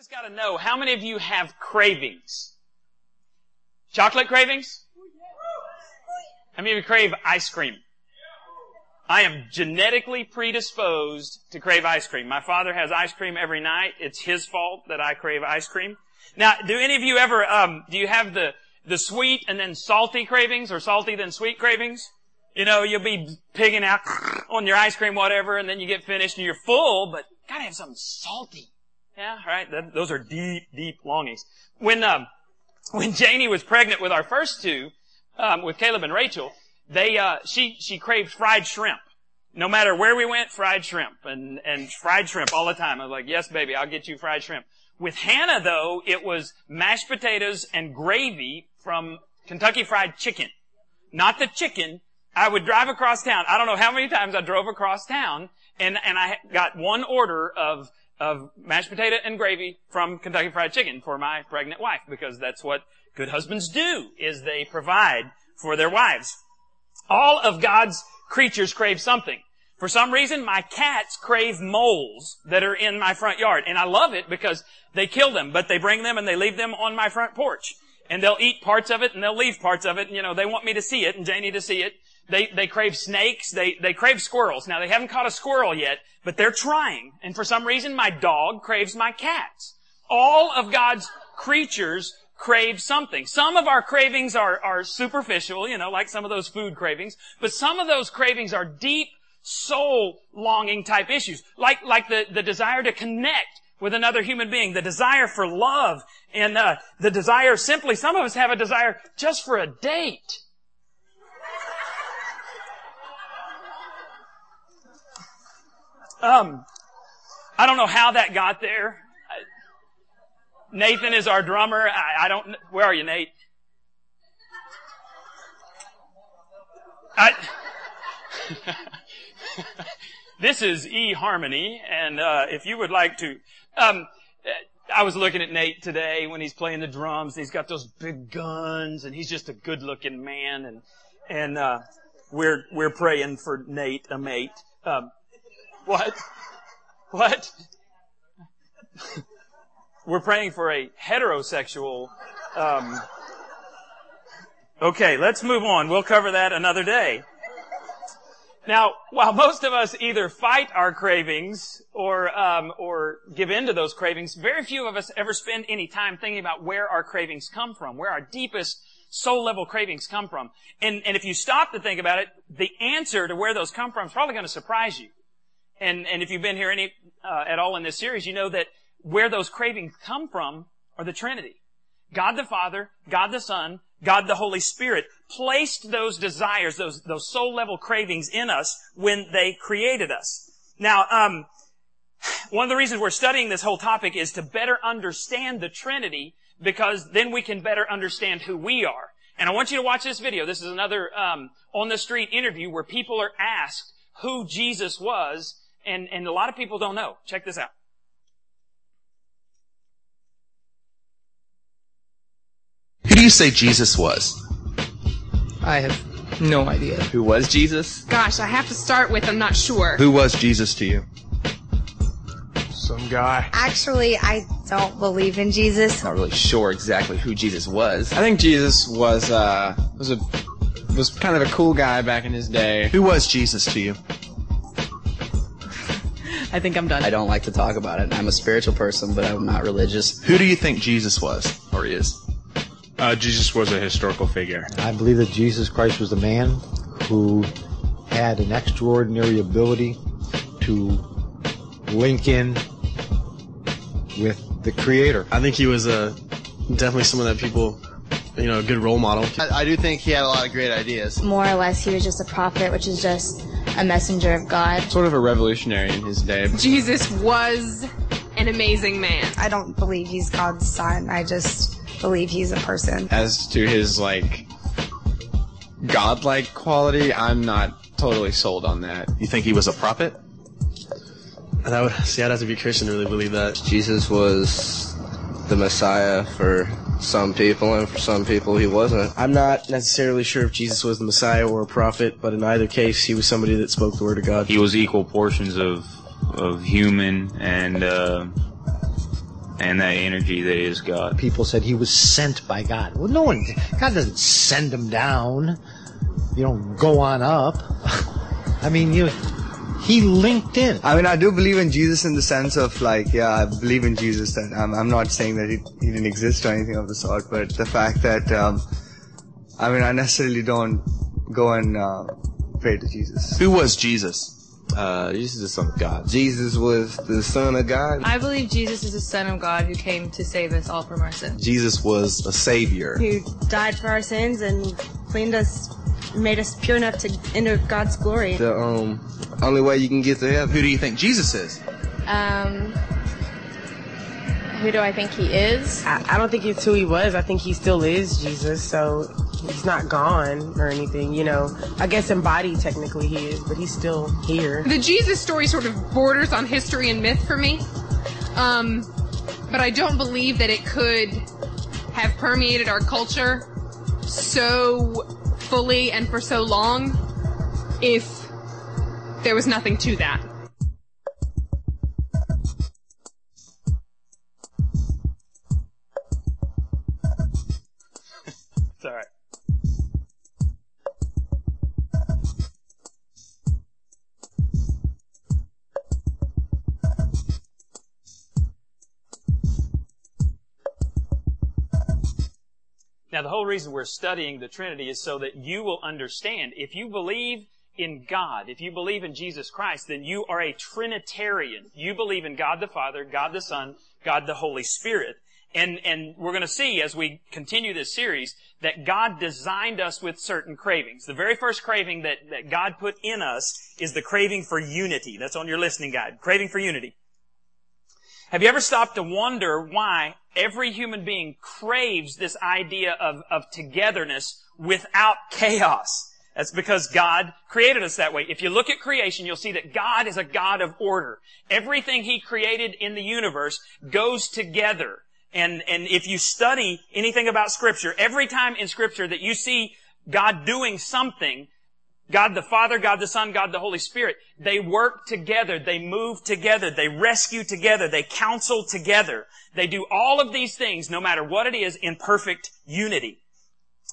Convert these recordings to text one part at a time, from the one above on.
just got to know how many of you have cravings? Chocolate cravings? How many of you crave ice cream? I am genetically predisposed to crave ice cream. My father has ice cream every night. It's his fault that I crave ice cream. Now, do any of you ever, um, do you have the, the sweet and then salty cravings or salty then sweet cravings? You know, you'll be pigging out on your ice cream, whatever, and then you get finished and you're full, but gotta have something salty. Yeah, right? Those are deep, deep longings. When, um, when Janie was pregnant with our first two, um, with Caleb and Rachel, they, uh, she, she craved fried shrimp. No matter where we went, fried shrimp and, and fried shrimp all the time. I was like, yes, baby, I'll get you fried shrimp. With Hannah though, it was mashed potatoes and gravy from Kentucky Fried Chicken. Not the chicken. I would drive across town. I don't know how many times I drove across town and, and I got one order of, of mashed potato and gravy from Kentucky Fried Chicken for my pregnant wife because that's what good husbands do is they provide for their wives. All of God's creatures crave something. For some reason, my cats crave moles that are in my front yard. And I love it because they kill them, but they bring them and they leave them on my front porch. And they'll eat parts of it and they'll leave parts of it. And, you know, they want me to see it and Janie to see it. They, they crave snakes. They, they crave squirrels. Now, they haven't caught a squirrel yet, but they're trying. And for some reason, my dog craves my cats. All of God's creatures crave something. Some of our cravings are, are superficial, you know, like some of those food cravings, but some of those cravings are deep soul longing type issues, like, like the, the desire to connect with another human being, the desire for love, and uh, the desire simply, some of us have a desire just for a date. Um, I don't know how that got there. Nathan is our drummer. I, I don't. Where are you, Nate? I, this is E Harmony, and uh, if you would like to, um, I was looking at Nate today when he's playing the drums. He's got those big guns, and he's just a good-looking man, and and uh, we're we're praying for Nate, a mate. Um, what? What? we're praying for a heterosexual. Um, okay, let's move on. We'll cover that another day. Now, while most of us either fight our cravings or um, or give in to those cravings, very few of us ever spend any time thinking about where our cravings come from, where our deepest soul level cravings come from. And and if you stop to think about it, the answer to where those come from is probably going to surprise you. And and if you've been here any uh, at all in this series, you know that where those cravings come from are the Trinity. God the Father, God the Son, God the Holy Spirit placed those desires, those, those soul level cravings in us when they created us. Now, um, one of the reasons we're studying this whole topic is to better understand the Trinity because then we can better understand who we are. And I want you to watch this video. This is another um, on the street interview where people are asked who Jesus was, and, and a lot of people don't know. Check this out. Who do you say Jesus was? I have no idea. Who was Jesus? Gosh, I have to start with I'm not sure. Who was Jesus to you? Some guy. Actually, I don't believe in Jesus. Not really sure exactly who Jesus was. I think Jesus was uh was a was kind of a cool guy back in his day. Who was Jesus to you? I think I'm done. I don't like to talk about it. I'm a spiritual person, but I'm not religious. Who do you think Jesus was or is? Uh, Jesus was a historical figure. I believe that Jesus Christ was a man who had an extraordinary ability to link in with the Creator. I think he was uh, definitely someone that people, you know, a good role model. I, I do think he had a lot of great ideas. More or less, he was just a prophet, which is just a messenger of God. Sort of a revolutionary in his day. Jesus was an amazing man. I don't believe he's God's son. I just believe he's a person. As to his like godlike quality, I'm not totally sold on that. You think he was a prophet? That would see. I'd have to be Christian to really believe that. Jesus was the Messiah for some people, and for some people he wasn't. I'm not necessarily sure if Jesus was the Messiah or a prophet, but in either case, he was somebody that spoke the word of God. He was equal portions of of human and uh, and that energy that is God. People said he was sent by God. Well, no one, God doesn't send him down. You don't go on up. I mean, you, he linked in. I mean, I do believe in Jesus in the sense of like, yeah, I believe in Jesus, and I'm, I'm not saying that he, he didn't exist or anything of the sort, but the fact that, um, I mean, I necessarily don't go and uh, pray to Jesus. Who was Jesus? Uh, Jesus is the Son of God. Jesus was the Son of God. I believe Jesus is the Son of God who came to save us all from our sins. Jesus was a savior. Who died for our sins and cleaned us, made us pure enough to enter God's glory. The um only way you can get to heaven. Who do you think Jesus is? Um, who do I think he is? I, I don't think it's who he was. I think he still is Jesus. So he's not gone or anything. You know, I guess embodied technically he is, but he's still here. The Jesus story sort of borders on history and myth for me. Um, but I don't believe that it could have permeated our culture so fully and for so long if there was nothing to that. Now, the whole reason we're studying the Trinity is so that you will understand. If you believe in God, if you believe in Jesus Christ, then you are a Trinitarian. You believe in God the Father, God the Son, God the Holy Spirit. And, and we're going to see as we continue this series that God designed us with certain cravings. The very first craving that, that God put in us is the craving for unity. That's on your listening guide. Craving for unity. Have you ever stopped to wonder why every human being craves this idea of, of togetherness without chaos? That's because God created us that way. If you look at creation, you'll see that God is a God of order. Everything He created in the universe goes together. And, and if you study anything about scripture, every time in scripture that you see God doing something, God the Father, God the Son, God the Holy Spirit, they work together, they move together, they rescue together, they counsel together. They do all of these things, no matter what it is, in perfect unity.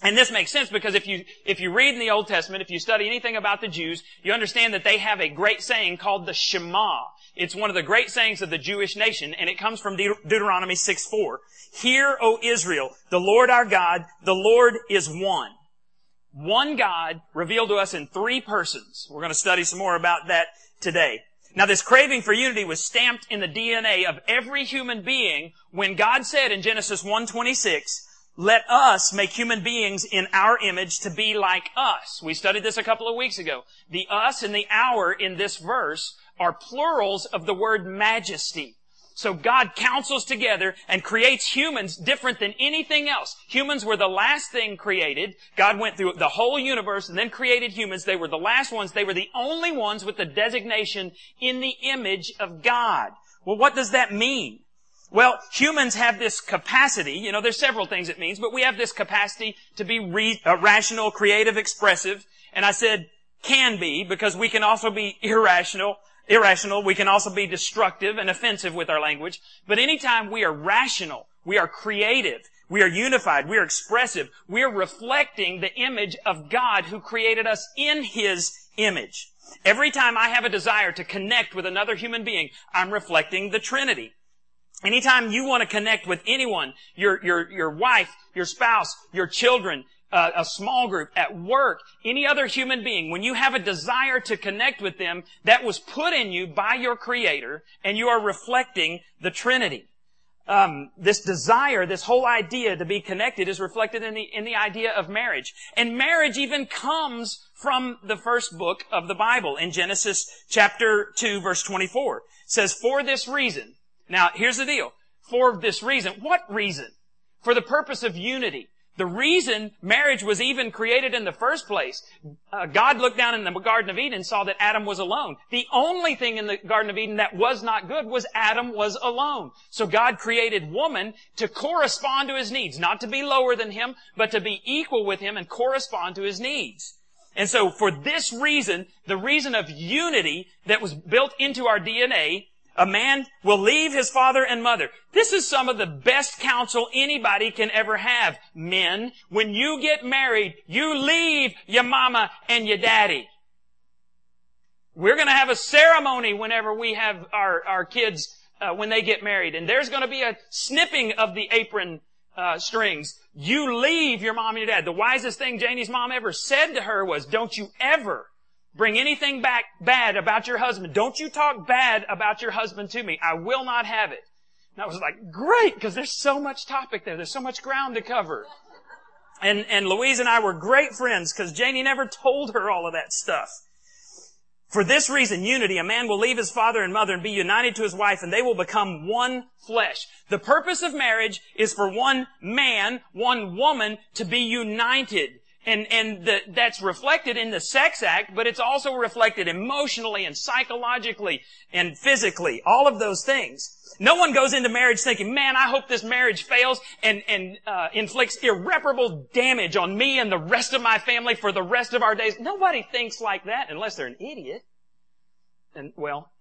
And this makes sense because if you, if you read in the Old Testament, if you study anything about the Jews, you understand that they have a great saying called the Shema. It's one of the great sayings of the Jewish nation, and it comes from Deut- Deuteronomy 6.4. Hear, O Israel, the Lord our God, the Lord is one. One God revealed to us in three persons. We're going to study some more about that today. Now this craving for unity was stamped in the DNA of every human being when God said in Genesis 1.26, let us make human beings in our image to be like us. We studied this a couple of weeks ago. The us and the our in this verse are plurals of the word majesty. So God counsels together and creates humans different than anything else. Humans were the last thing created. God went through the whole universe and then created humans. They were the last ones. They were the only ones with the designation in the image of God. Well, what does that mean? Well, humans have this capacity, you know, there's several things it means, but we have this capacity to be re- uh, rational, creative, expressive, and I said can be because we can also be irrational, irrational, we can also be destructive and offensive with our language, but anytime we are rational, we are creative, we are unified, we are expressive, we are reflecting the image of God who created us in His image. Every time I have a desire to connect with another human being, I'm reflecting the Trinity. Anytime you want to connect with anyone, your, your, your wife, your spouse, your children, a small group, at work, any other human being, when you have a desire to connect with them, that was put in you by your Creator, and you are reflecting the Trinity. Um, this desire, this whole idea to be connected is reflected in the, in the idea of marriage. And marriage even comes from the first book of the Bible in Genesis chapter 2 verse 24. It says, for this reason, now, here's the deal. For this reason. What reason? For the purpose of unity. The reason marriage was even created in the first place, uh, God looked down in the Garden of Eden and saw that Adam was alone. The only thing in the Garden of Eden that was not good was Adam was alone. So God created woman to correspond to his needs, not to be lower than him, but to be equal with him and correspond to his needs. And so for this reason, the reason of unity that was built into our DNA, A man will leave his father and mother. This is some of the best counsel anybody can ever have. Men, when you get married, you leave your mama and your daddy. We're going to have a ceremony whenever we have our, our kids uh, when they get married, and there's going to be a snipping of the apron uh, strings. You leave your mom and your dad. The wisest thing Janie's mom ever said to her was, "Don't you ever bring anything back bad about your husband. Don't you talk bad about your husband to me. I will not have it." And I was like, "Great," because there's so much topic there. There's so much ground to cover. And and Louise and I were great friends because Janie never told her all of that stuff. For this reason, unity, a man will leave his father and mother and be united to his wife and they will become one flesh. The purpose of marriage is for one man, one woman to be united. And, and the, that's reflected in the sex act, but it's also reflected emotionally and psychologically and physically. All of those things. No one goes into marriage thinking, man, I hope this marriage fails and, and uh, inflicts irreparable damage on me and the rest of my family for the rest of our days. Nobody thinks like that unless they're an idiot. And, well,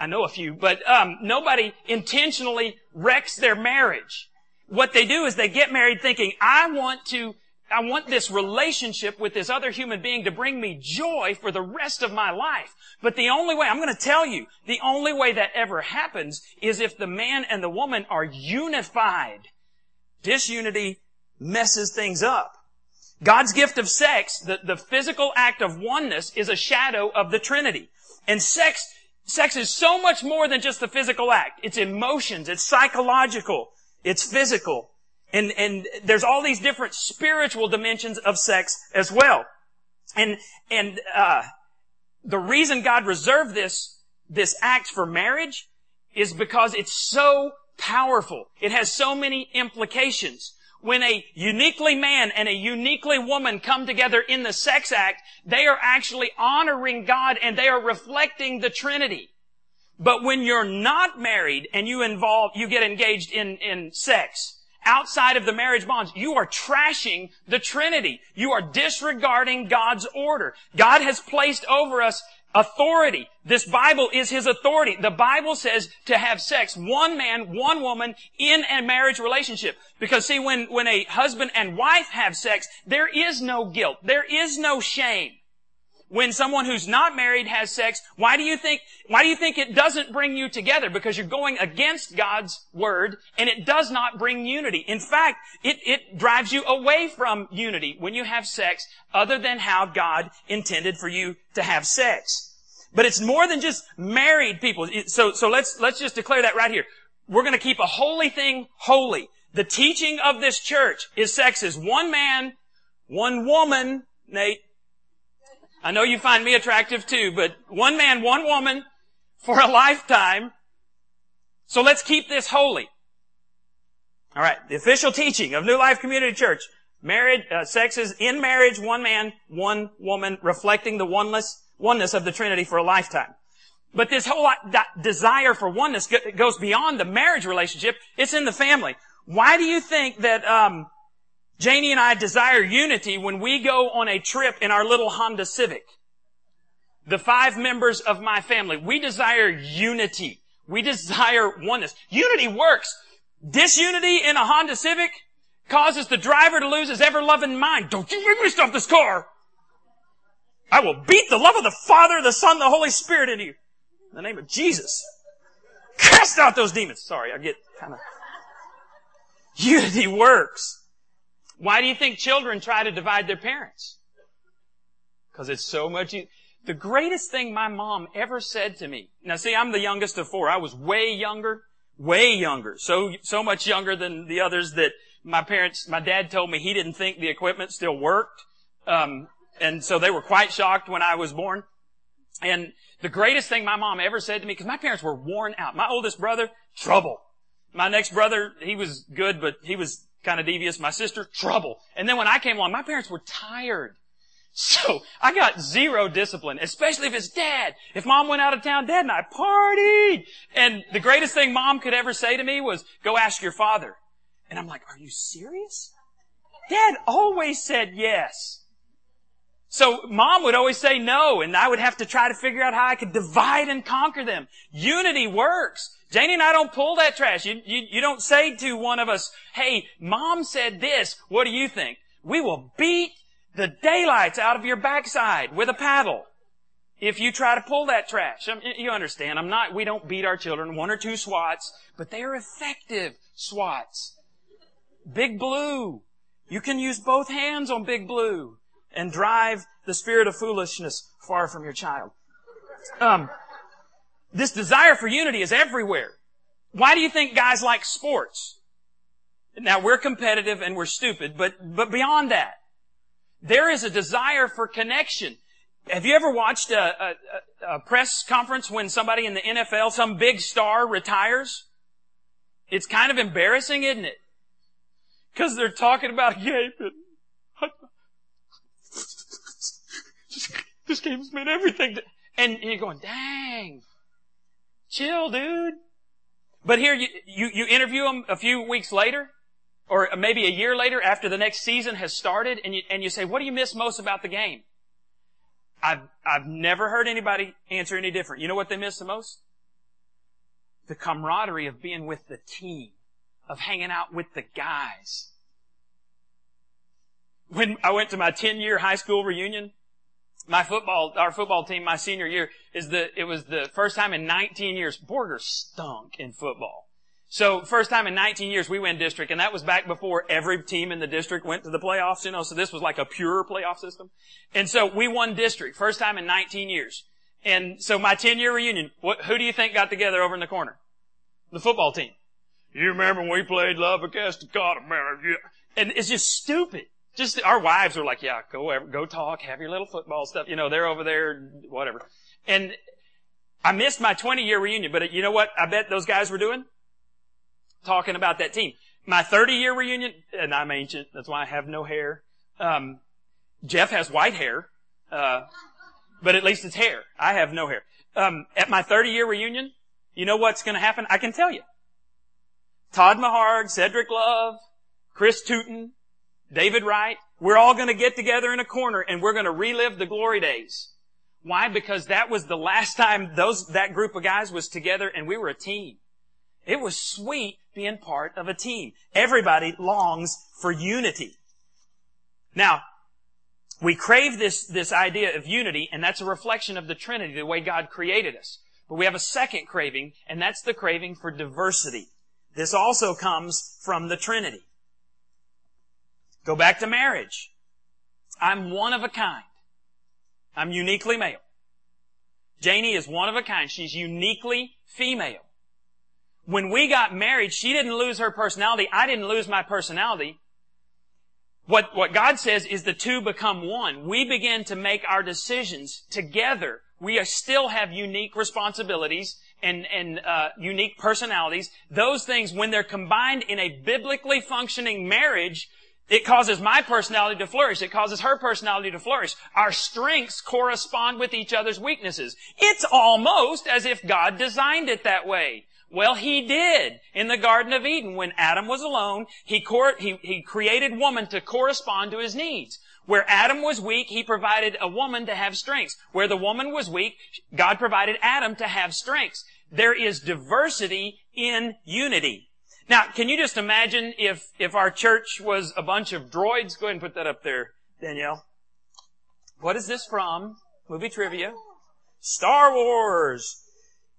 I know a few, but um, nobody intentionally wrecks their marriage. What they do is they get married thinking, I want to I want this relationship with this other human being to bring me joy for the rest of my life. But the only way, I'm going to tell you, the only way that ever happens is if the man and the woman are unified. Disunity messes things up. God's gift of sex, the, the physical act of oneness, is a shadow of the Trinity. And sex, sex is so much more than just the physical act. It's emotions, it's psychological, it's physical. And, and there's all these different spiritual dimensions of sex as well. And, and, uh, the reason God reserved this, this act for marriage is because it's so powerful. It has so many implications. When a uniquely man and a uniquely woman come together in the sex act, they are actually honoring God and they are reflecting the Trinity. But when you're not married and you involve, you get engaged in, in sex, outside of the marriage bonds, you are trashing the Trinity. You are disregarding God's order. God has placed over us authority. This Bible is His authority. The Bible says to have sex, one man, one woman, in a marriage relationship. Because see, when, when a husband and wife have sex, there is no guilt. There is no shame when someone who's not married has sex, why do you think, why do you think it doesn't bring you together? Because you're going against God's word and it does not bring unity. In fact, it, it drives you away from unity when you have sex other than how God intended for you to have sex. But it's more than just married people. So, so let's, let's just declare that right here. We're going to keep a holy thing holy. The teaching of this church is sex is one man, one woman, Nate, I know you find me attractive too, but one man, one woman for a lifetime. So let's keep this holy. All right, the official teaching of New Life Community Church: marriage, uh, sex is in marriage, one man, one woman, reflecting the oneness oneness of the Trinity for a lifetime. But this whole desire for oneness goes beyond the marriage relationship. It's in the family. Why do you think that um, Janie and I desire unity when we go on a trip in our little Honda Civic. The five members of my family, we desire unity. We desire oneness. Unity works. Disunity in a Honda Civic causes the driver to lose his ever-loving mind. Don't you make me stop this car! I will beat the love of the Father, the Son, the Holy Spirit into you. In the name of Jesus. Cast out those demons. Sorry, I get kind of... Unity works. Why do you think children try to divide their parents? Because it's so much. The greatest thing my mom ever said to me. Now, see, I'm the youngest of four. I was way younger, way younger, so so much younger than the others that my parents. My dad told me he didn't think the equipment still worked, um, and so they were quite shocked when I was born. And the greatest thing my mom ever said to me, because my parents were worn out. My oldest brother, trouble. My next brother, he was good, but he was kind of devious. My sister, trouble. And then when I came along, my parents were tired. So I got zero discipline, especially if it's dad. If mom went out of town, dad and I partied. And the greatest thing mom could ever say to me was, go ask your father. And I'm like, are you serious? Dad always said yes. So mom would always say no, and I would have to try to figure out how I could divide and conquer them. Unity works. Janie and I don't pull that trash. You, you, you don't say to one of us, hey, mom said this, what do you think? We will beat the daylights out of your backside with a paddle if you try to pull that trash. Mean, you understand, I'm not, we don't beat our children, one or two swats, but they are effective swats. Big Blue. You can use both hands on Big Blue and drive the spirit of foolishness far from your child. Um, this desire for unity is everywhere. Why do you think guys like sports? Now we're competitive and we're stupid, but, but beyond that, there is a desire for connection. Have you ever watched a, a, a, press conference when somebody in the NFL, some big star retires? It's kind of embarrassing, isn't it? Because they're talking about Gabe and this game's meant everything. To, and you're going, dang, chill, dude. But here you, you, you interview them a few weeks later, or maybe a year later after the next season has started, and you, and you say, what do you miss most about the game? I've, I've never heard anybody answer any different. You know what they miss the most? The camaraderie of being with the team, of hanging out with the guys. When I went to my 10 year high school reunion, my football, our football team, my senior year is the, it was the first time in 19 years, Borger stunk in football. So first time in 19 years we win district, and that was back before every team in the district went to the playoffs, you know, so this was like a pure playoff system. And so we won district, first time in 19 years. And so my 10 year reunion, what, who do you think got together over in the corner? The football team. You remember when we played Love Against the God America? And it's just stupid just our wives are like, yeah, go go talk, have your little football stuff. You know, they're over there, whatever. And I missed my 20 year reunion, but you know what? I bet those guys were doing talking about that team. My 30 year reunion, and I'm ancient, that's why I have no hair. Um, Jeff has white hair, uh, but at least it's hair. I have no hair. Um, at my 30 year reunion, you know what's going to happen? I can tell you. Todd Maharg, Cedric Love, Chris Tootin, David Wright, we're all going to get together in a corner and we're going to relive the glory days. Why? Because that was the last time those, that group of guys was together and we were a team. It was sweet being part of a team. Everybody longs for unity. Now, we crave this, this idea of unity, and that's a reflection of the Trinity, the way God created us. But we have a second craving, and that's the craving for diversity. This also comes from the Trinity. Go back to marriage. I'm one of a kind. I'm uniquely male. Janie is one of a kind. She's uniquely female. When we got married, she didn't lose her personality. I didn't lose my personality. What, what God says is the two become one. We begin to make our decisions together. We still have unique responsibilities and, and uh, unique personalities. Those things, when they're combined in a biblically functioning marriage, it causes my personality to flourish. It causes her personality to flourish. Our strengths correspond with each other's weaknesses. It's almost as if God designed it that way. Well, He did. In the Garden of Eden, when Adam was alone, He, cor- he, he created woman to correspond to His needs. Where Adam was weak, He provided a woman to have strengths. Where the woman was weak, God provided Adam to have strengths. There is diversity in unity. Now, can you just imagine if, if our church was a bunch of droids? Go ahead and put that up there, Danielle. What is this from? Movie trivia. Star Wars.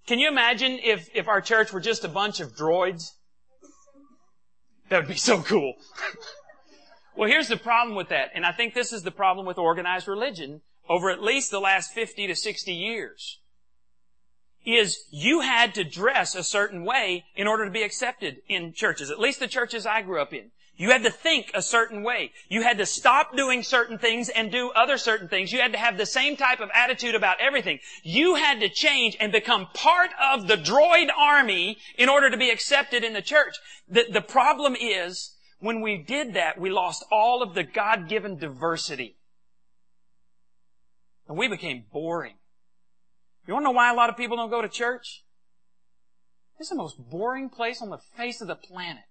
Can you imagine if, if our church were just a bunch of droids? That would be so cool. well, here's the problem with that, and I think this is the problem with organized religion over at least the last 50 to 60 years is you had to dress a certain way in order to be accepted in churches, at least the churches I grew up in. You had to think a certain way. You had to stop doing certain things and do other certain things. You had to have the same type of attitude about everything. You had to change and become part of the droid army in order to be accepted in the church. The, the problem is, when we did that, we lost all of the God-given diversity. And we became boring. You want to know why a lot of people don't go to church? It's the most boring place on the face of the planet.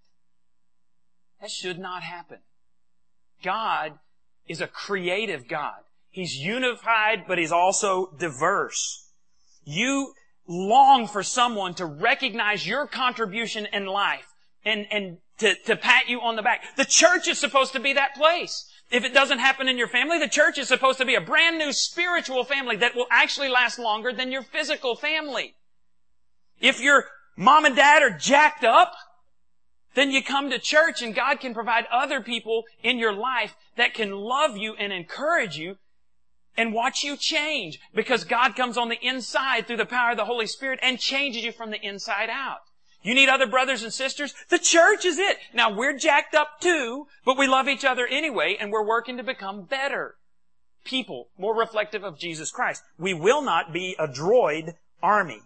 That should not happen. God is a creative God. He's unified, but He's also diverse. You long for someone to recognize your contribution in life and, and to, to pat you on the back. The church is supposed to be that place. If it doesn't happen in your family, the church is supposed to be a brand new spiritual family that will actually last longer than your physical family. If your mom and dad are jacked up, then you come to church and God can provide other people in your life that can love you and encourage you and watch you change because God comes on the inside through the power of the Holy Spirit and changes you from the inside out. You need other brothers and sisters? The church is it. Now we're jacked up too, but we love each other anyway and we're working to become better people, more reflective of Jesus Christ. We will not be a droid army.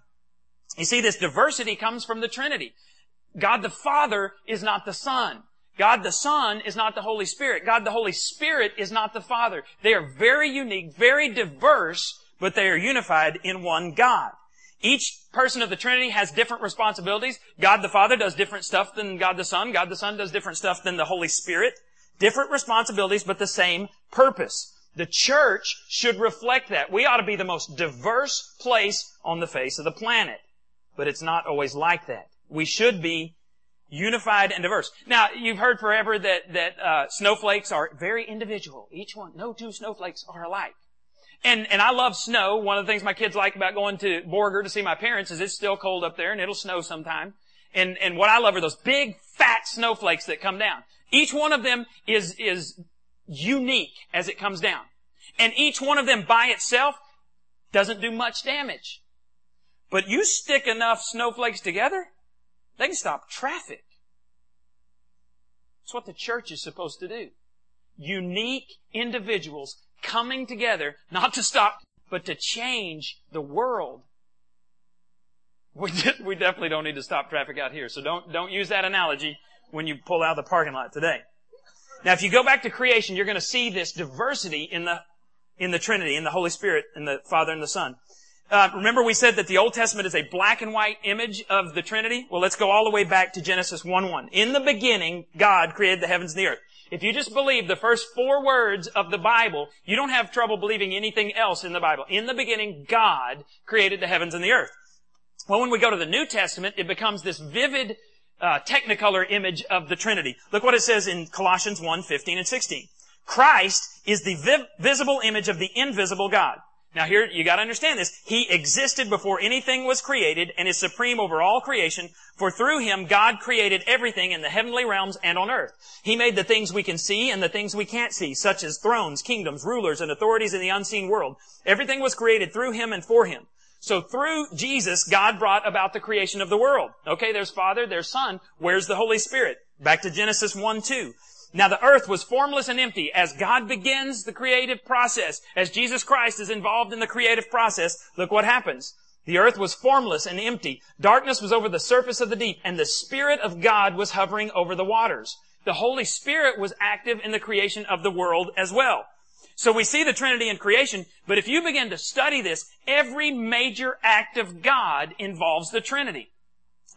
You see, this diversity comes from the Trinity. God the Father is not the Son. God the Son is not the Holy Spirit. God the Holy Spirit is not the Father. They are very unique, very diverse, but they are unified in one God. Each person of the Trinity has different responsibilities. God the Father does different stuff than God the Son. God the Son does different stuff than the Holy Spirit. Different responsibilities, but the same purpose. The church should reflect that. We ought to be the most diverse place on the face of the planet. But it's not always like that. We should be unified and diverse. Now, you've heard forever that, that uh, snowflakes are very individual. Each one, no two snowflakes are alike. And, and I love snow. One of the things my kids like about going to Borger to see my parents is it's still cold up there and it'll snow sometime. And, and what I love are those big fat snowflakes that come down. Each one of them is, is unique as it comes down. And each one of them by itself doesn't do much damage. But you stick enough snowflakes together, they can stop traffic. That's what the church is supposed to do. Unique individuals coming together, not to stop, but to change the world. We, we definitely don't need to stop traffic out here, so don't, don't use that analogy when you pull out of the parking lot today. Now, if you go back to creation, you're going to see this diversity in the, in the Trinity, in the Holy Spirit, in the Father and the Son. Uh, remember we said that the Old Testament is a black and white image of the Trinity? Well, let's go all the way back to Genesis 1-1. In the beginning, God created the heavens and the earth. If you just believe the first four words of the Bible, you don't have trouble believing anything else in the Bible. In the beginning, God created the heavens and the earth. Well, when we go to the New Testament, it becomes this vivid uh, technicolor image of the Trinity. Look what it says in Colossians 1, 15 and 16. Christ is the vi- visible image of the invisible God. Now here, you gotta understand this. He existed before anything was created and is supreme over all creation, for through him God created everything in the heavenly realms and on earth. He made the things we can see and the things we can't see, such as thrones, kingdoms, rulers, and authorities in the unseen world. Everything was created through him and for him. So through Jesus, God brought about the creation of the world. Okay, there's Father, there's Son. Where's the Holy Spirit? Back to Genesis 1, 2. Now the earth was formless and empty. As God begins the creative process, as Jesus Christ is involved in the creative process, look what happens. The earth was formless and empty. Darkness was over the surface of the deep, and the Spirit of God was hovering over the waters. The Holy Spirit was active in the creation of the world as well. So we see the Trinity in creation, but if you begin to study this, every major act of God involves the Trinity.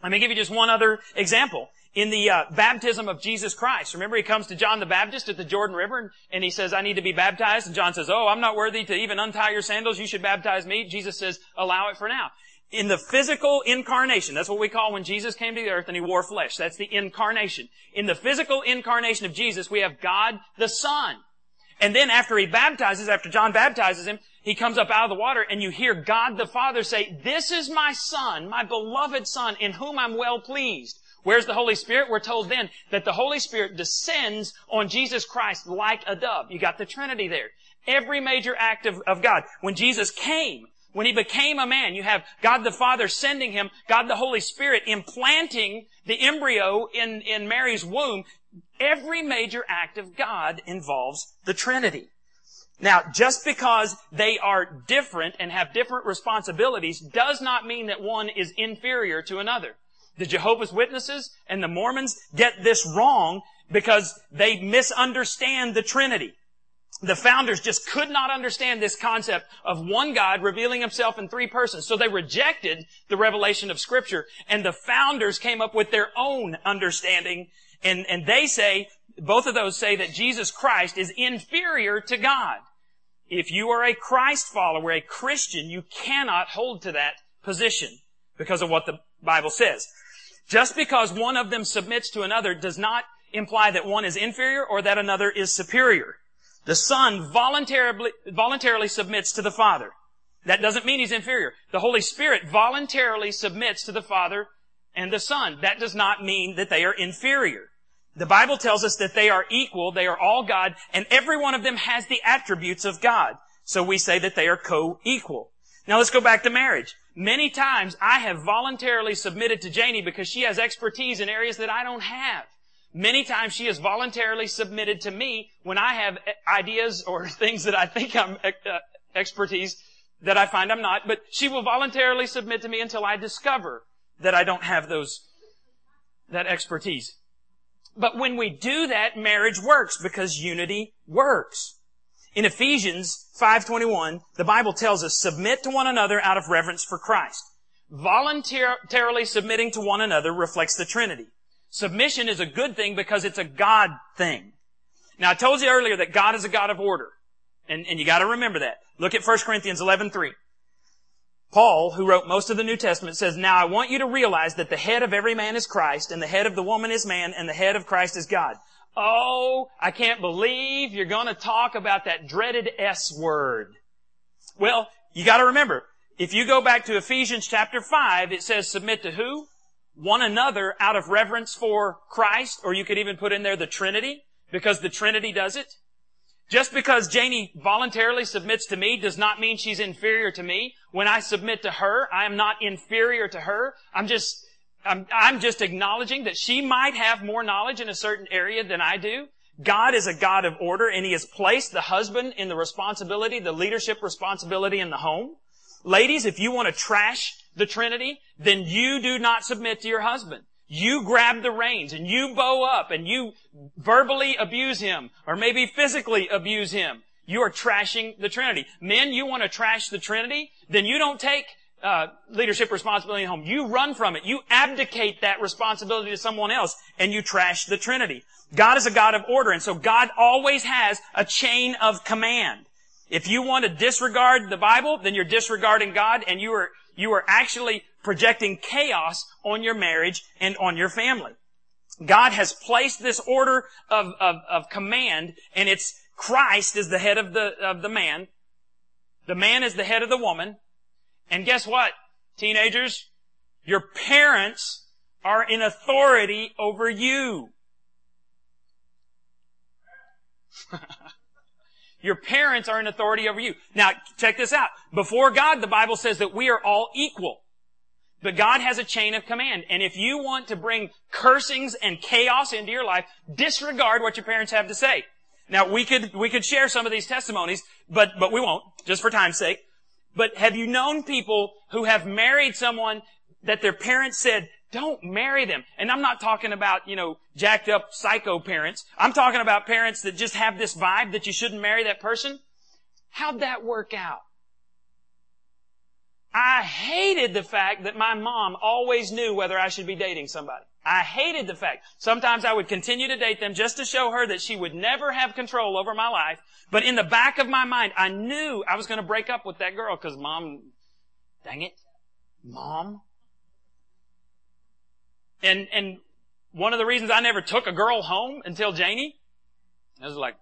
Let me give you just one other example in the uh, baptism of Jesus Christ. Remember, he comes to John the Baptist at the Jordan River and, and, he says, I need to be baptized. And John says, Oh, I'm not worthy to even untie your sandals. You should baptize me. Jesus says, Allow it for now. In the physical incarnation, that's what we call when Jesus came to the earth and he wore flesh. That's the incarnation. In the physical incarnation of Jesus, we have God the Son. And then after he baptizes, after John baptizes him, he comes up out of the water and you hear God the Father say, This is my Son, my beloved Son, in whom I'm well pleased. Where's the Holy Spirit? We're told then that the Holy Spirit descends on Jesus Christ like a dove. You got the Trinity there. Every major act of, of God. When Jesus came, when he became a man, you have God the Father sending him, God the Holy Spirit implanting the embryo in, in Mary's womb. Every major act of God involves the Trinity. Now, just because they are different and have different responsibilities does not mean that one is inferior to another. The Jehovah's Witnesses and the Mormons get this wrong because they misunderstand the Trinity. The founders just could not understand this concept of one God revealing himself in three persons. So they rejected the revelation of scripture and the founders came up with their own understanding and, and they say, both of those say that Jesus Christ is inferior to God. if you are a Christ follower, a Christian, you cannot hold to that position because of what the Bible says. Just because one of them submits to another does not imply that one is inferior or that another is superior. The Son voluntarily, voluntarily submits to the Father. That doesn't mean he's inferior. The Holy Spirit voluntarily submits to the Father and the Son. That does not mean that they are inferior. The Bible tells us that they are equal, they are all God, and every one of them has the attributes of God. So we say that they are co-equal. Now let's go back to marriage. Many times I have voluntarily submitted to Janie because she has expertise in areas that I don't have. Many times she has voluntarily submitted to me when I have ideas or things that I think I'm uh, expertise that I find I'm not, but she will voluntarily submit to me until I discover that I don't have those, that expertise. But when we do that, marriage works because unity works. In Ephesians 5:21, the Bible tells us, "Submit to one another out of reverence for Christ." Voluntarily submitting to one another reflects the Trinity. Submission is a good thing because it's a God thing. Now I told you earlier that God is a God of order. And, and you gotta remember that. Look at 1 Corinthians 11.3. Paul, who wrote most of the New Testament, says, Now I want you to realize that the head of every man is Christ, and the head of the woman is man, and the head of Christ is God. Oh, I can't believe you're gonna talk about that dreaded S word. Well, you gotta remember, if you go back to Ephesians chapter 5, it says submit to who? one another out of reverence for Christ, or you could even put in there the Trinity, because the Trinity does it. Just because Janie voluntarily submits to me does not mean she's inferior to me. When I submit to her, I am not inferior to her. I'm just, I'm, I'm just acknowledging that she might have more knowledge in a certain area than I do. God is a God of order and He has placed the husband in the responsibility, the leadership responsibility in the home. Ladies, if you want to trash the Trinity, then you do not submit to your husband. You grab the reins and you bow up and you verbally abuse him or maybe physically abuse him. You are trashing the Trinity. Men, you want to trash the Trinity? Then you don't take uh, leadership responsibility at home. You run from it. You abdicate that responsibility to someone else and you trash the Trinity. God is a God of order and so God always has a chain of command. If you want to disregard the Bible, then you're disregarding God and you are, you are actually projecting chaos on your marriage and on your family. God has placed this order of, of, of command and it's Christ is the head of the, of the man. The man is the head of the woman. And guess what? Teenagers, your parents are in authority over you. Your parents are in authority over you. Now, check this out. Before God, the Bible says that we are all equal. But God has a chain of command. And if you want to bring cursings and chaos into your life, disregard what your parents have to say. Now, we could, we could share some of these testimonies, but, but we won't, just for time's sake. But have you known people who have married someone that their parents said, don't marry them. And I'm not talking about, you know, jacked up psycho parents. I'm talking about parents that just have this vibe that you shouldn't marry that person. How'd that work out? I hated the fact that my mom always knew whether I should be dating somebody. I hated the fact. Sometimes I would continue to date them just to show her that she would never have control over my life. But in the back of my mind, I knew I was going to break up with that girl because mom, dang it, mom, and, and one of the reasons I never took a girl home until Janie, I was like,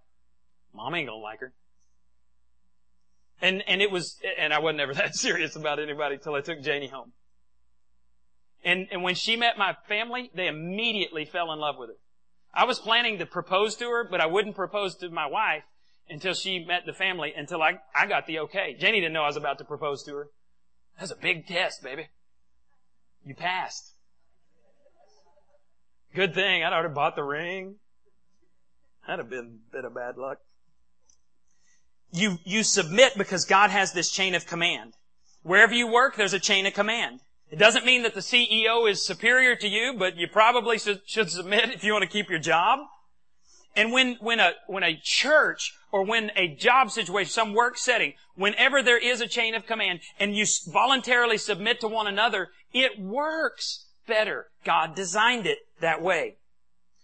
mom ain't gonna like her. And, and it was, and I wasn't ever that serious about anybody until I took Janie home. And, and when she met my family, they immediately fell in love with her. I was planning to propose to her, but I wouldn't propose to my wife until she met the family, until I, I got the okay. Janie didn't know I was about to propose to her. That was a big test, baby. You passed. Good thing I'd already bought the ring. That'd have been a bit of bad luck. You, you submit because God has this chain of command. Wherever you work, there's a chain of command. It doesn't mean that the CEO is superior to you, but you probably should, should submit if you want to keep your job. And when, when a, when a church or when a job situation, some work setting, whenever there is a chain of command and you voluntarily submit to one another, it works better. God designed it that way.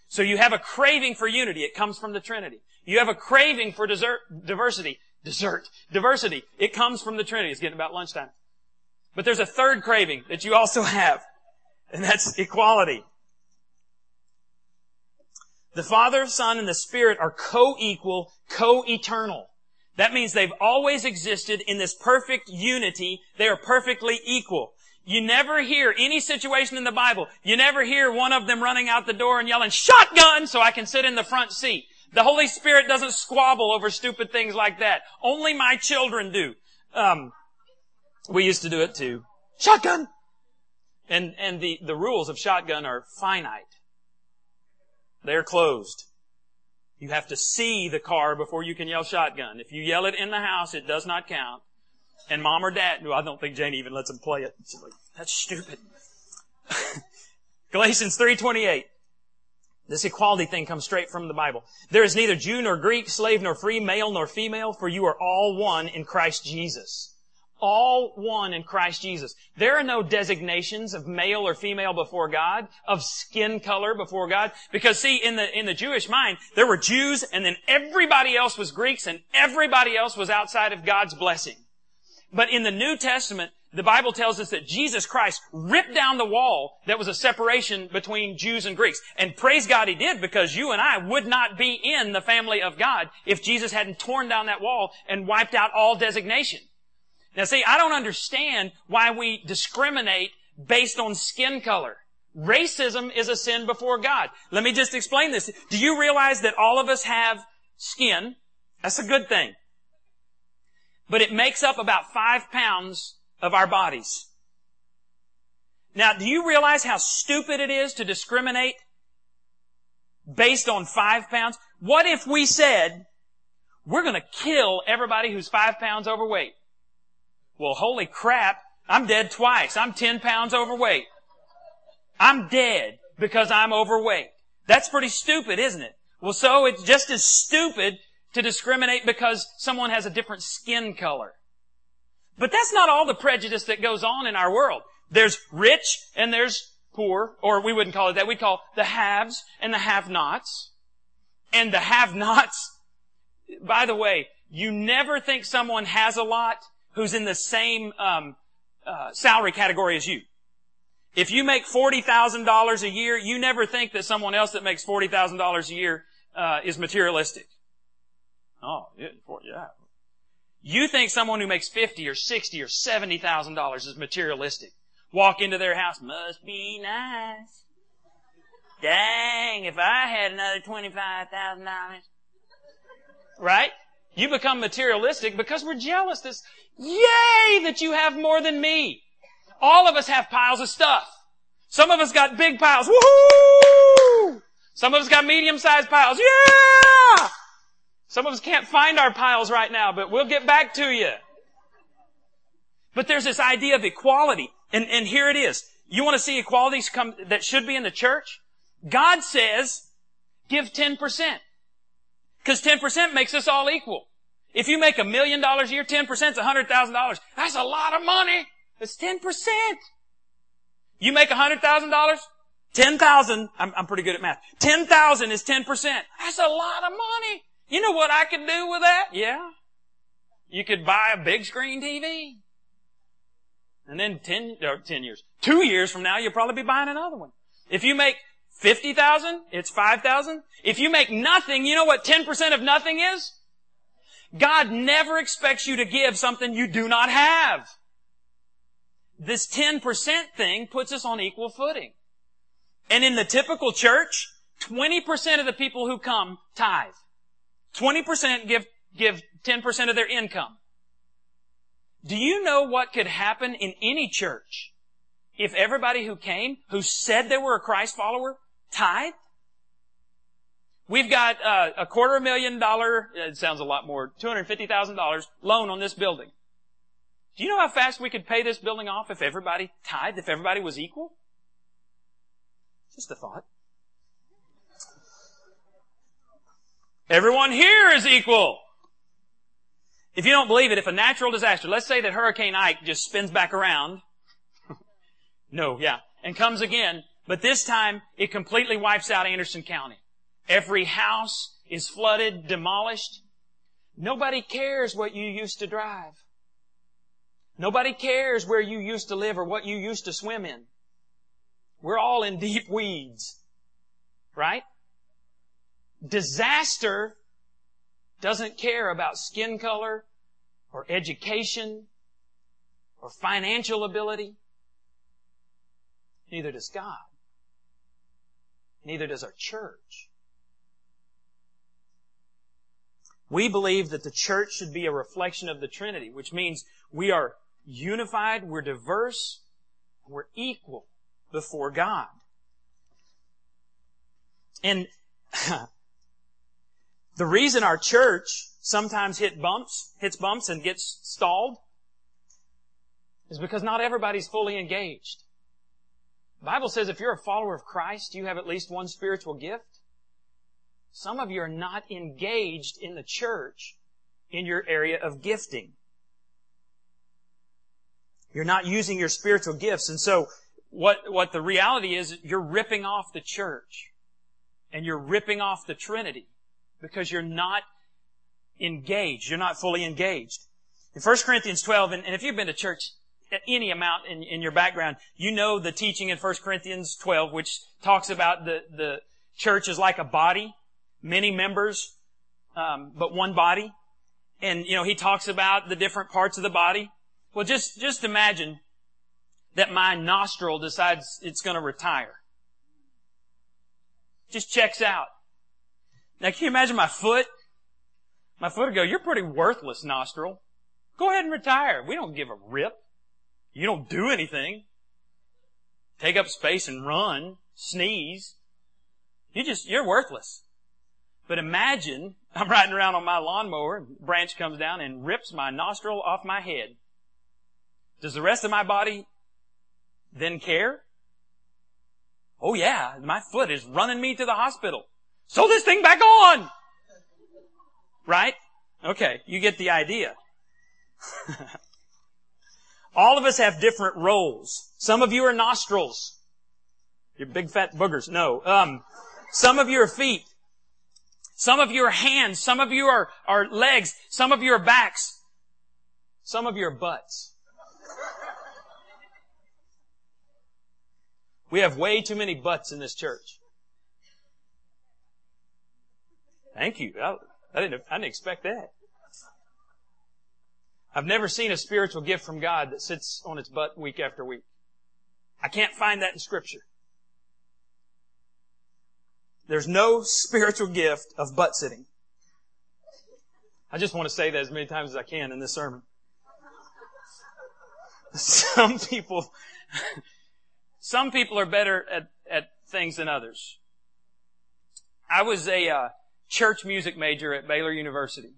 So you have a craving for unity. It comes from the Trinity. You have a craving for diversity. Dessert. Diversity. It comes from the Trinity. It's getting about lunchtime. But there's a third craving that you also have, and that's equality. The Father, Son, and the Spirit are co-equal, co-eternal. That means they've always existed in this perfect unity. They are perfectly equal. You never hear any situation in the Bible. You never hear one of them running out the door and yelling, shotgun, so I can sit in the front seat. The Holy Spirit doesn't squabble over stupid things like that. Only my children do. Um, we used to do it too. Shotgun! And, and the, the rules of shotgun are finite. They're closed. You have to see the car before you can yell shotgun. If you yell it in the house, it does not count. And mom or dad, no, I don't think Janie even lets them play it. Like, That's stupid. Galatians 3.28. This equality thing comes straight from the Bible. There is neither Jew nor Greek, slave nor free, male nor female, for you are all one in Christ Jesus all one in Christ Jesus. There are no designations of male or female before God, of skin color before God. Because see, in the, in the Jewish mind, there were Jews and then everybody else was Greeks and everybody else was outside of God's blessing. But in the New Testament, the Bible tells us that Jesus Christ ripped down the wall that was a separation between Jews and Greeks. And praise God he did because you and I would not be in the family of God if Jesus hadn't torn down that wall and wiped out all designation. Now see, I don't understand why we discriminate based on skin color. Racism is a sin before God. Let me just explain this. Do you realize that all of us have skin? That's a good thing. But it makes up about five pounds of our bodies. Now, do you realize how stupid it is to discriminate based on five pounds? What if we said, we're to kill everybody who's five pounds overweight? Well, holy crap, I'm dead twice. I'm 10 pounds overweight. I'm dead because I'm overweight. That's pretty stupid, isn't it? Well, so it's just as stupid to discriminate because someone has a different skin color. But that's not all the prejudice that goes on in our world. There's rich and there's poor, or we wouldn't call it that. We'd call the haves and the have-nots. And the have-nots, by the way, you never think someone has a lot who's in the same um, uh, salary category as you. If you make forty thousand dollars a year, you never think that someone else that makes forty thousand dollars a year uh, is materialistic. Oh, yeah, yeah. You think someone who makes fifty or sixty or seventy thousand dollars is materialistic? Walk into their house, must be nice. Dang, if I had another twenty-five thousand dollars, right? You become materialistic because we're jealous. This, yay that you have more than me. All of us have piles of stuff. Some of us got big piles. Woohoo! Some of us got medium-sized piles. Yeah! Some of us can't find our piles right now, but we'll get back to you. But there's this idea of equality. And, and here it is. You want to see equalities come, that should be in the church? God says, give 10%. Because 10% makes us all equal. If you make a million dollars a year, 10% is $100,000. That's a lot of money. It's 10%. You make $100,000? 10,000, I'm, I'm pretty good at math. 10,000 is 10%. That's a lot of money. You know what I could do with that? Yeah. You could buy a big screen TV. And then 10, or 10 years, two years from now, you'll probably be buying another one. If you make 50,000, it's 5,000. If you make nothing, you know what 10% of nothing is? God never expects you to give something you do not have. This 10% thing puts us on equal footing. And in the typical church, 20% of the people who come tithe. 20% give, give 10% of their income. Do you know what could happen in any church if everybody who came, who said they were a Christ follower, tithe? We've got uh, a quarter million dollar, it sounds a lot more, $250,000 loan on this building. Do you know how fast we could pay this building off if everybody tithed, if everybody was equal? Just a thought. Everyone here is equal. If you don't believe it, if a natural disaster, let's say that Hurricane Ike just spins back around. no, yeah, and comes again, but this time it completely wipes out Anderson County. Every house is flooded, demolished. Nobody cares what you used to drive. Nobody cares where you used to live or what you used to swim in. We're all in deep weeds. Right? Disaster doesn't care about skin color or education or financial ability. Neither does God. Neither does our church. We believe that the church should be a reflection of the Trinity, which means we are unified, we're diverse, we're equal before God. And the reason our church sometimes hit bumps, hits bumps and gets stalled is because not everybody's fully engaged. The Bible says if you're a follower of Christ, you have at least one spiritual gift. Some of you are not engaged in the church in your area of gifting. You're not using your spiritual gifts. And so what, what the reality is, you're ripping off the church and you're ripping off the Trinity because you're not engaged. You're not fully engaged. In 1 Corinthians 12, and, and if you've been to church uh, any amount in, in your background, you know the teaching in 1 Corinthians 12, which talks about the, the church is like a body, many members, um, but one body. And, you know, he talks about the different parts of the body. Well, just, just imagine that my nostril decides it's going to retire. Just checks out. Now, can you imagine my foot? My foot would go, you're pretty worthless, nostril. Go ahead and retire. We don't give a rip. You don't do anything. Take up space and run, sneeze. You just, you're worthless. But imagine I'm riding around on my lawnmower, branch comes down and rips my nostril off my head. Does the rest of my body then care? Oh yeah, my foot is running me to the hospital. Sew this thing back on! Right? Okay, you get the idea. All of us have different roles. Some of you are nostrils. You're big fat boogers. No. Um, some of you are feet. Some of you are hands. Some of you are, are legs. Some of you are backs. Some of you are butts. We have way too many butts in this church. Thank you. I, I, didn't, I didn't expect that. I've never seen a spiritual gift from God that sits on its butt week after week. I can't find that in scripture. There's no spiritual gift of butt sitting. I just want to say that as many times as I can in this sermon. Some people, some people are better at, at things than others. I was a uh, church music major at Baylor University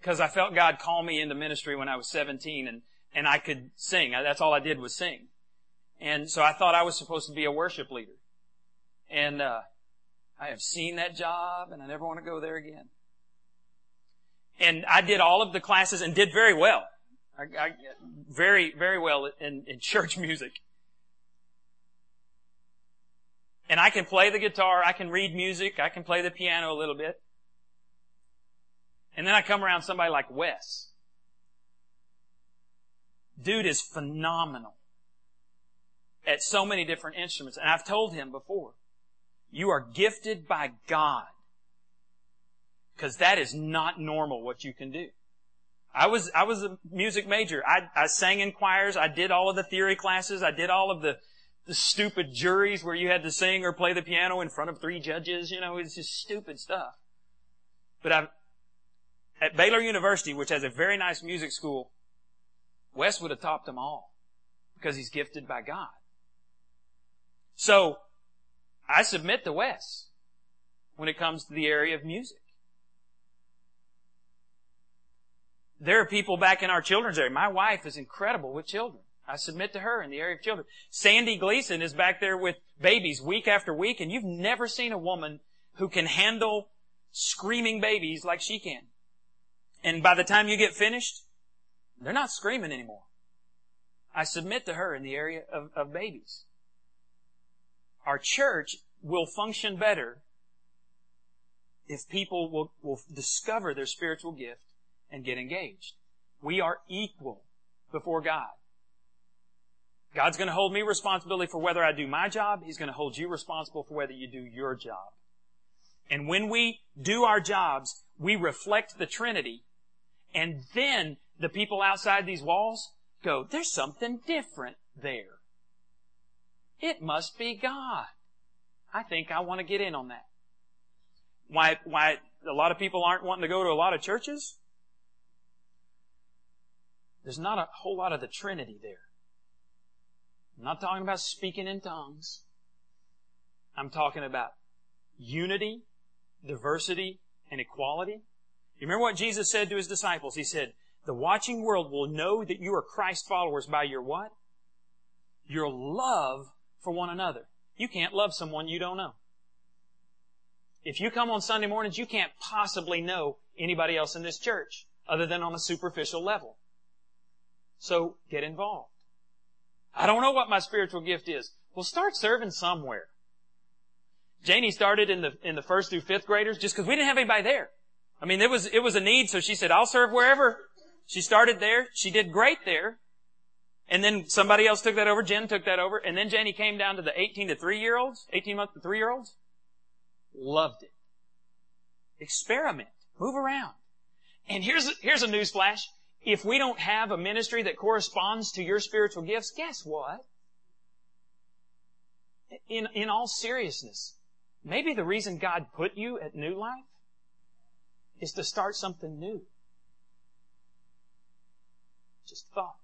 because I felt God call me into ministry when I was 17 and, and I could sing. That's all I did was sing. And so I thought I was supposed to be a worship leader. And, uh, I have seen that job and I never want to go there again. And I did all of the classes and did very well. I, I very, very well in, in church music. And I can play the guitar, I can read music, I can play the piano a little bit. And then I come around somebody like Wes. Dude is phenomenal at so many different instruments. And I've told him before, you are gifted by God. Because that is not normal what you can do. I was, I was a music major. I, I sang in choirs. I did all of the theory classes. I did all of the, the stupid juries where you had to sing or play the piano in front of three judges. You know, it's just stupid stuff. But I've, at Baylor University, which has a very nice music school, Wes would have topped them all because he's gifted by God. So I submit to Wes when it comes to the area of music. There are people back in our children's area. My wife is incredible with children. I submit to her in the area of children. Sandy Gleason is back there with babies week after week, and you've never seen a woman who can handle screaming babies like she can. And by the time you get finished, they're not screaming anymore. I submit to her in the area of, of babies. Our church will function better if people will, will discover their spiritual gift and get engaged. We are equal before God. God's going to hold me responsibility for whether I do my job. He's going to hold you responsible for whether you do your job. And when we do our jobs, we reflect the Trinity. And then the people outside these walls go, there's something different there. It must be God. I think I want to get in on that. Why, why a lot of people aren't wanting to go to a lot of churches? There's not a whole lot of the Trinity there. I'm not talking about speaking in tongues. I'm talking about unity, diversity, and equality. You remember what Jesus said to his disciples? He said, the watching world will know that you are Christ followers by your what? Your love for one another. You can't love someone you don't know. If you come on Sunday mornings, you can't possibly know anybody else in this church other than on a superficial level. So get involved. I don't know what my spiritual gift is. Well, start serving somewhere. Janie started in the in the first through fifth graders just because we didn't have anybody there. I mean, it was it was a need, so she said, "I'll serve wherever." She started there. She did great there. And then somebody else took that over. Jen took that over. And then Janie came down to the 18 to 3 year olds, 18 month to 3 year olds. Loved it. Experiment. Move around. And here's, here's a news flash. If we don't have a ministry that corresponds to your spiritual gifts, guess what? In, in all seriousness, maybe the reason God put you at New Life is to start something new. Just thought.